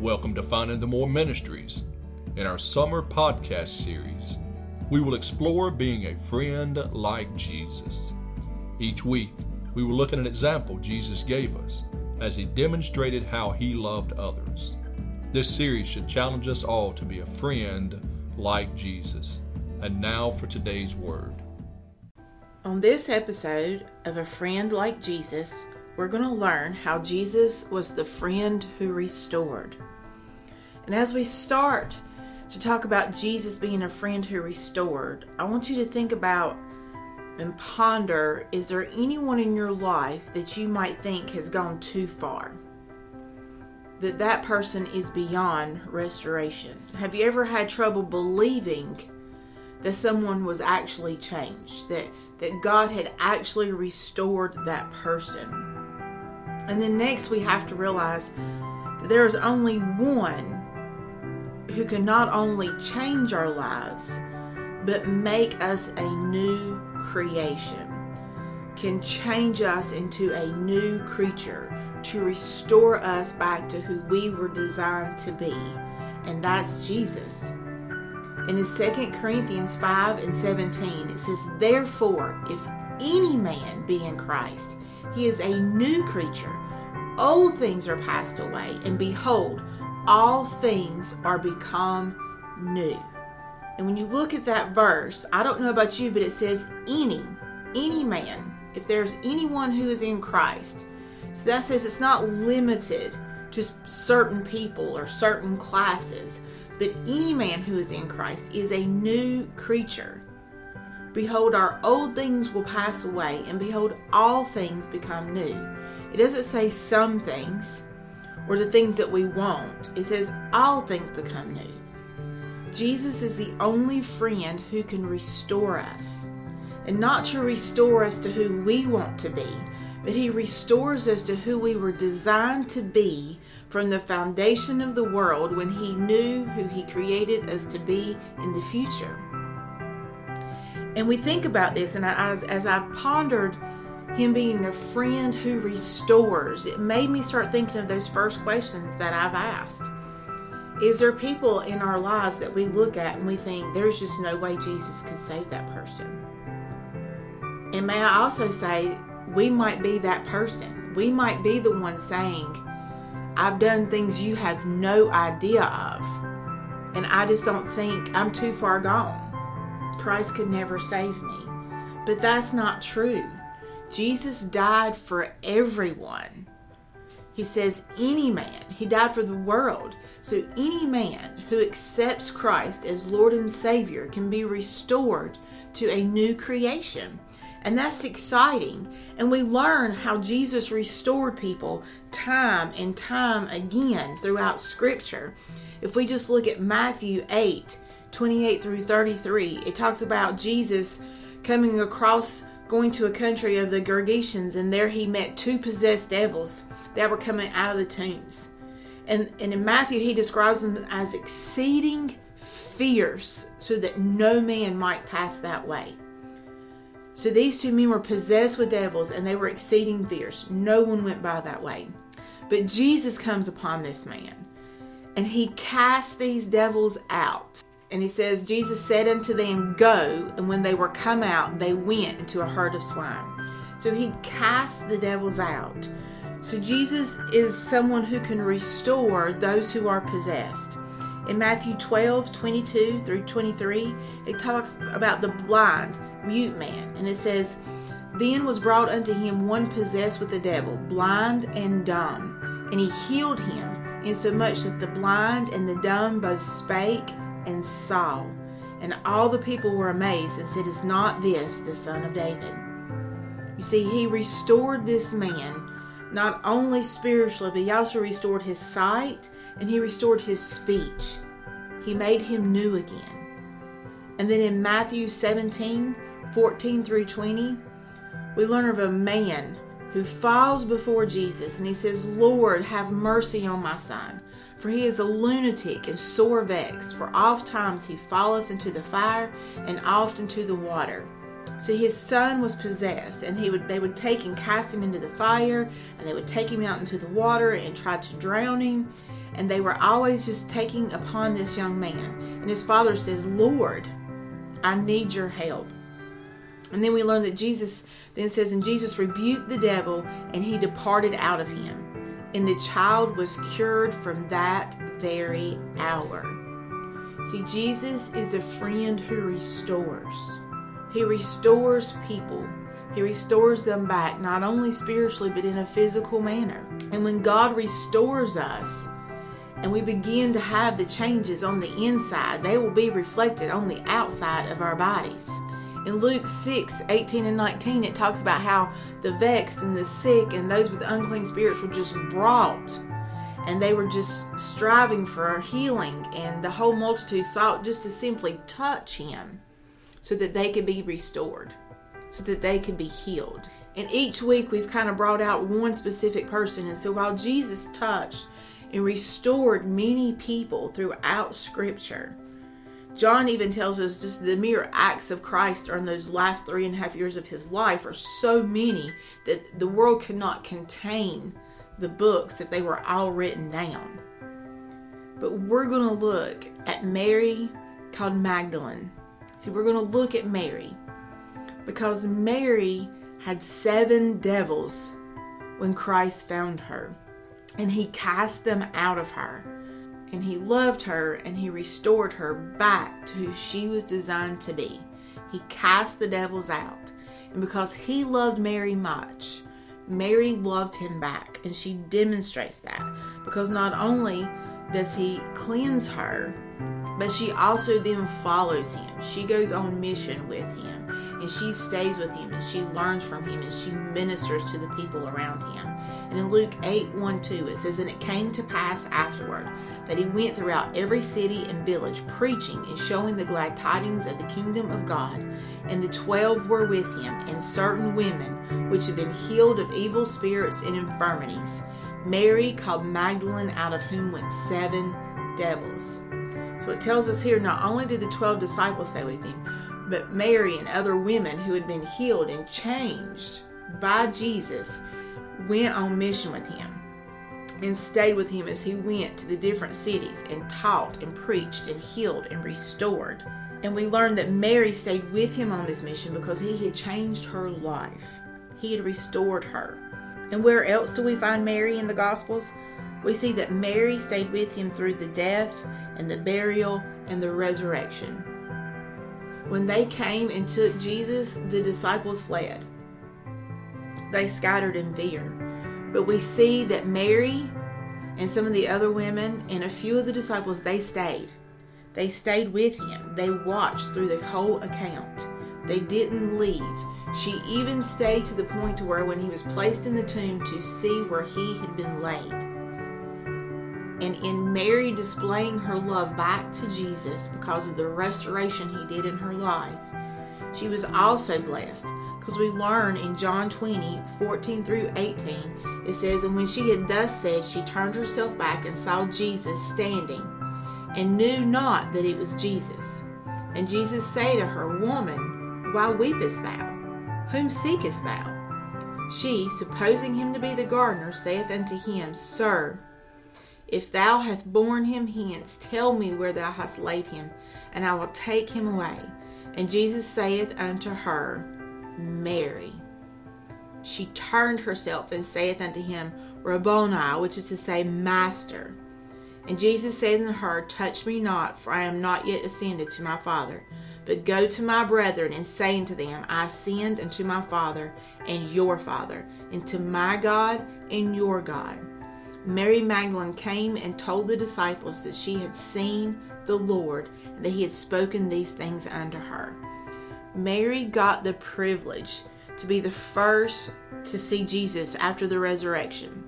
Welcome to Finding the More Ministries. In our summer podcast series, we will explore being a friend like Jesus. Each week, we will look at an example Jesus gave us as he demonstrated how he loved others. This series should challenge us all to be a friend like Jesus. And now for today's word. On this episode of A Friend Like Jesus, we're going to learn how Jesus was the friend who restored. And as we start to talk about Jesus being a friend who restored, I want you to think about and ponder is there anyone in your life that you might think has gone too far? That that person is beyond restoration. Have you ever had trouble believing that someone was actually changed? That that God had actually restored that person? And then next, we have to realize that there is only one who can not only change our lives, but make us a new creation, can change us into a new creature to restore us back to who we were designed to be, and that's Jesus. In his 2 Corinthians 5 and 17, it says, Therefore, if any man be in Christ, he is a new creature. Old things are passed away, and behold, all things are become new. And when you look at that verse, I don't know about you, but it says any, any man, if there's anyone who is in Christ. So that says it's not limited to certain people or certain classes, but any man who is in Christ is a new creature. Behold, our old things will pass away, and behold, all things become new. It doesn't say some things or the things that we want, it says all things become new. Jesus is the only friend who can restore us. And not to restore us to who we want to be, but He restores us to who we were designed to be from the foundation of the world when He knew who He created us to be in the future. And we think about this, and as, as I pondered Him being a friend who restores, it made me start thinking of those first questions that I've asked. Is there people in our lives that we look at and we think there's just no way Jesus could save that person? And may I also say, we might be that person. We might be the one saying, I've done things you have no idea of. And I just don't think I'm too far gone. Christ could never save me. But that's not true. Jesus died for everyone. He says, any man. He died for the world. So any man who accepts Christ as Lord and Savior can be restored to a new creation. And that's exciting. And we learn how Jesus restored people time and time again throughout Scripture. If we just look at Matthew 8 28 through 33, it talks about Jesus coming across, going to a country of the Gergesenes, and there he met two possessed devils that were coming out of the tombs. And, and in Matthew, he describes them as exceeding fierce, so that no man might pass that way. So these two men were possessed with devils and they were exceeding fierce. No one went by that way. But Jesus comes upon this man and he casts these devils out. And he says, Jesus said unto them, Go. And when they were come out, they went into a herd of swine. So he cast the devils out. So Jesus is someone who can restore those who are possessed. In Matthew 12, 22 through 23, it talks about the blind mute man. And it says, Then was brought unto him one possessed with the devil, blind and dumb. And he healed him, insomuch that the blind and the dumb both spake and saw. And all the people were amazed and said, Is not this the son of David? You see, he restored this man not only spiritually, but he also restored his sight and he restored his speech. He made him new again. And then in Matthew 17, 14 through 20, we learn of a man who falls before Jesus and he says, Lord, have mercy on my son, for he is a lunatic and sore vexed, for oft times he falleth into the fire and oft into the water. See, his son was possessed, and he would they would take and cast him into the fire, and they would take him out into the water and try to drown him. and they were always just taking upon this young man. And his father says, Lord, I need your help. And then we learn that Jesus then says, And Jesus rebuked the devil, and he departed out of him. And the child was cured from that very hour. See, Jesus is a friend who restores. He restores people. He restores them back, not only spiritually, but in a physical manner. And when God restores us, and we begin to have the changes on the inside, they will be reflected on the outside of our bodies. In Luke 6 18 and 19, it talks about how the vexed and the sick and those with unclean spirits were just brought and they were just striving for healing, and the whole multitude sought just to simply touch him so that they could be restored, so that they could be healed. And each week we've kind of brought out one specific person. And so while Jesus touched and restored many people throughout Scripture, John even tells us just the mere acts of Christ during those last three and a half years of his life are so many that the world cannot contain the books if they were all written down. But we're going to look at Mary called Magdalene. See, we're going to look at Mary because Mary had seven devils when Christ found her, and he cast them out of her. And he loved her and he restored her back to who she was designed to be. He cast the devils out. And because he loved Mary much, Mary loved him back, and she demonstrates that because not only does he cleanse her, but she also then follows him. She goes on mission with him, and she stays with him, and she learns from him, and she ministers to the people around him. And in Luke 8 1 2, it says, And it came to pass afterward that he went throughout every city and village, preaching and showing the glad tidings of the kingdom of God. And the twelve were with him, and certain women which had been healed of evil spirits and infirmities. Mary called Magdalene, out of whom went seven devils. So it tells us here not only did the twelve disciples stay with him, but Mary and other women who had been healed and changed by Jesus went on mission with him and stayed with him as he went to the different cities and taught and preached and healed and restored. And we learned that Mary stayed with him on this mission because he had changed her life. He had restored her. And where else do we find Mary in the Gospels? We see that Mary stayed with him through the death and the burial and the resurrection. When they came and took Jesus, the disciples fled. They scattered in fear. But we see that Mary and some of the other women and a few of the disciples, they stayed. They stayed with him. They watched through the whole account. They didn't leave. She even stayed to the point to where when he was placed in the tomb to see where he had been laid. And in Mary displaying her love back to Jesus because of the restoration he did in her life, she was also blessed because we learn in John 20, 14 through 18, it says, And when she had thus said, she turned herself back and saw Jesus standing, and knew not that it was Jesus. And Jesus said to her, Woman, why weepest thou? Whom seekest thou? She, supposing him to be the gardener, saith unto him, Sir, if thou hast borne him hence, tell me where thou hast laid him, and I will take him away. And Jesus saith unto her, Mary. She turned herself and saith unto him, Rabboni, which is to say, Master. And Jesus said unto her, Touch me not, for I am not yet ascended to my Father. But go to my brethren and say unto them, I ascend unto my Father and your Father, and to my God and your God. Mary Magdalene came and told the disciples that she had seen the Lord, and that he had spoken these things unto her. Mary got the privilege to be the first to see Jesus after the resurrection.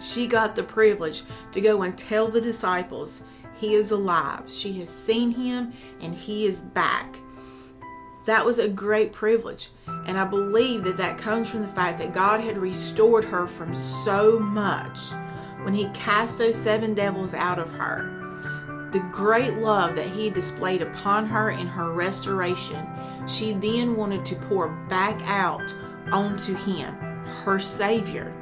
She got the privilege to go and tell the disciples he is alive. She has seen him and he is back. That was a great privilege. And I believe that that comes from the fact that God had restored her from so much when he cast those seven devils out of her the great love that he displayed upon her in her restoration, she then wanted to pour back out onto him, her Savior.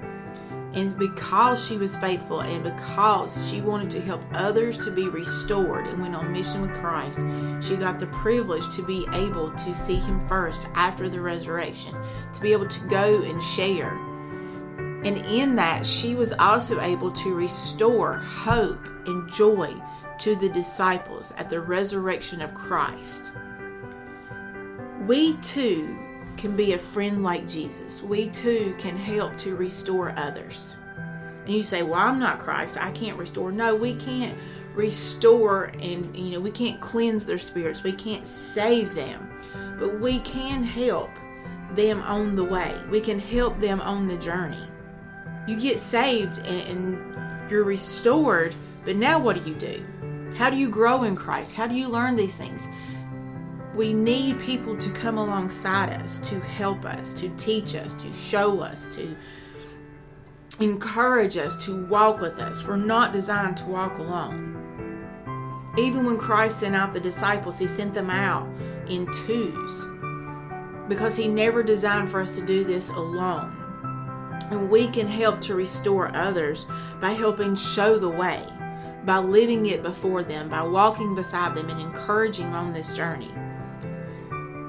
And because she was faithful and because she wanted to help others to be restored and went on mission with Christ, she got the privilege to be able to see Him first after the resurrection, to be able to go and share. And in that, she was also able to restore hope and joy to the disciples at the resurrection of Christ. We too can be a friend like Jesus. We too can help to restore others. And you say, Well, I'm not Christ. I can't restore. No, we can't restore and, you know, we can't cleanse their spirits. We can't save them. But we can help them on the way. We can help them on the journey. You get saved and, and you're restored, but now what do you do? How do you grow in Christ? How do you learn these things? We need people to come alongside us, to help us, to teach us, to show us, to encourage us, to walk with us. We're not designed to walk alone. Even when Christ sent out the disciples, He sent them out in twos because He never designed for us to do this alone. And we can help to restore others by helping show the way, by living it before them, by walking beside them and encouraging on this journey.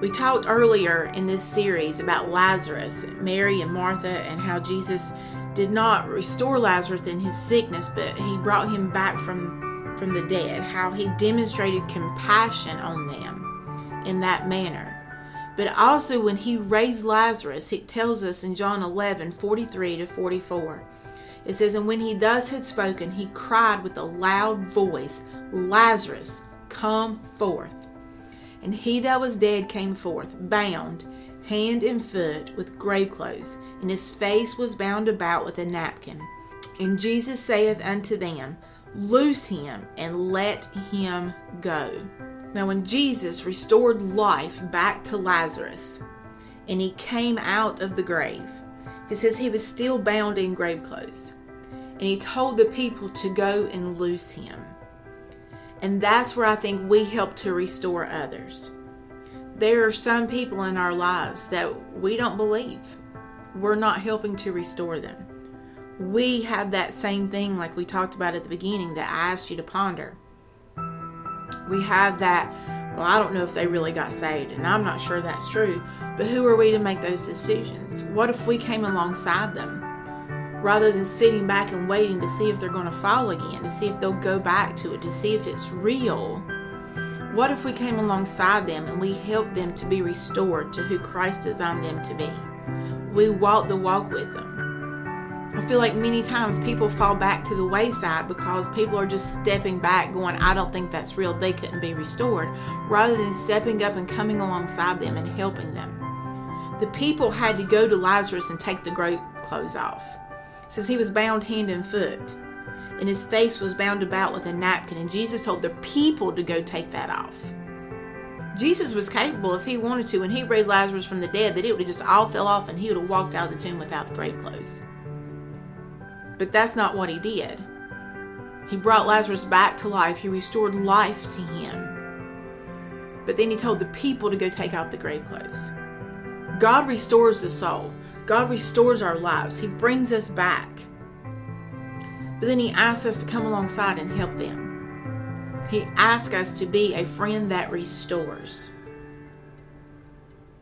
We talked earlier in this series about Lazarus, Mary and Martha, and how Jesus did not restore Lazarus in his sickness, but he brought him back from, from the dead, how he demonstrated compassion on them in that manner. But also, when he raised Lazarus, it tells us in John 11 43 to 44. It says, And when he thus had spoken, he cried with a loud voice, Lazarus, come forth. And he that was dead came forth, bound hand and foot with grave clothes, and his face was bound about with a napkin. And Jesus saith unto them, Loose him and let him go. Now, when Jesus restored life back to Lazarus, and he came out of the grave, it says he was still bound in grave clothes. And he told the people to go and loose him. And that's where I think we help to restore others. There are some people in our lives that we don't believe. We're not helping to restore them. We have that same thing, like we talked about at the beginning, that I asked you to ponder. We have that, well, I don't know if they really got saved, and I'm not sure that's true, but who are we to make those decisions? What if we came alongside them? Rather than sitting back and waiting to see if they're going to fall again, to see if they'll go back to it, to see if it's real. What if we came alongside them and we helped them to be restored to who Christ designed them to be? We walk the walk with them. I feel like many times people fall back to the wayside because people are just stepping back, going, I don't think that's real, they couldn't be restored, rather than stepping up and coming alongside them and helping them. The people had to go to Lazarus and take the grave clothes off says he was bound hand and foot, and his face was bound about with a napkin, and Jesus told the people to go take that off. Jesus was capable, if he wanted to, when he raised Lazarus from the dead, that it would have just all fell off and he would have walked out of the tomb without the grave clothes. But that's not what he did. He brought Lazarus back to life, he restored life to him. But then he told the people to go take out the grave clothes. God restores the soul. God restores our lives, He brings us back. But then He asks us to come alongside and help them. He asks us to be a friend that restores.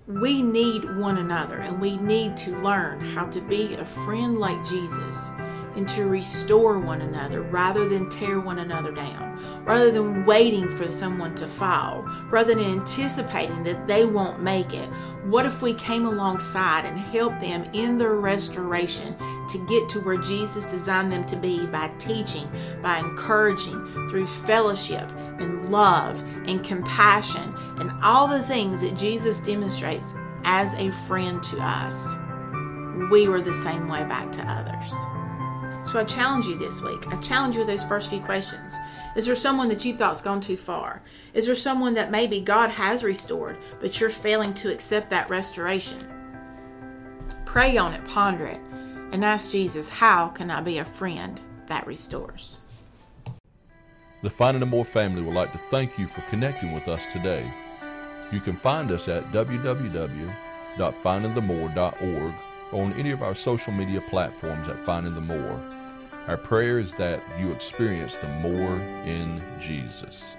We need one another and we need to learn how to be a friend like Jesus and to restore one another rather than tear one another down, rather than waiting for someone to fall, rather than anticipating that they won't make it. What if we came alongside and helped them in their restoration to get to where Jesus designed them to be by teaching, by encouraging, through fellowship and love and compassion and all the things that Jesus demonstrates as a friend to us? We were the same way back to others. So I challenge you this week. I challenge you with those first few questions. Is there someone that you thought's gone too far? Is there someone that maybe God has restored, but you're failing to accept that restoration? Pray on it, ponder it, and ask Jesus, how can I be a friend that restores? The Finding the More family would like to thank you for connecting with us today. You can find us at www.findingthemore.org or on any of our social media platforms at Finding the More. Our prayer is that you experience the more in Jesus.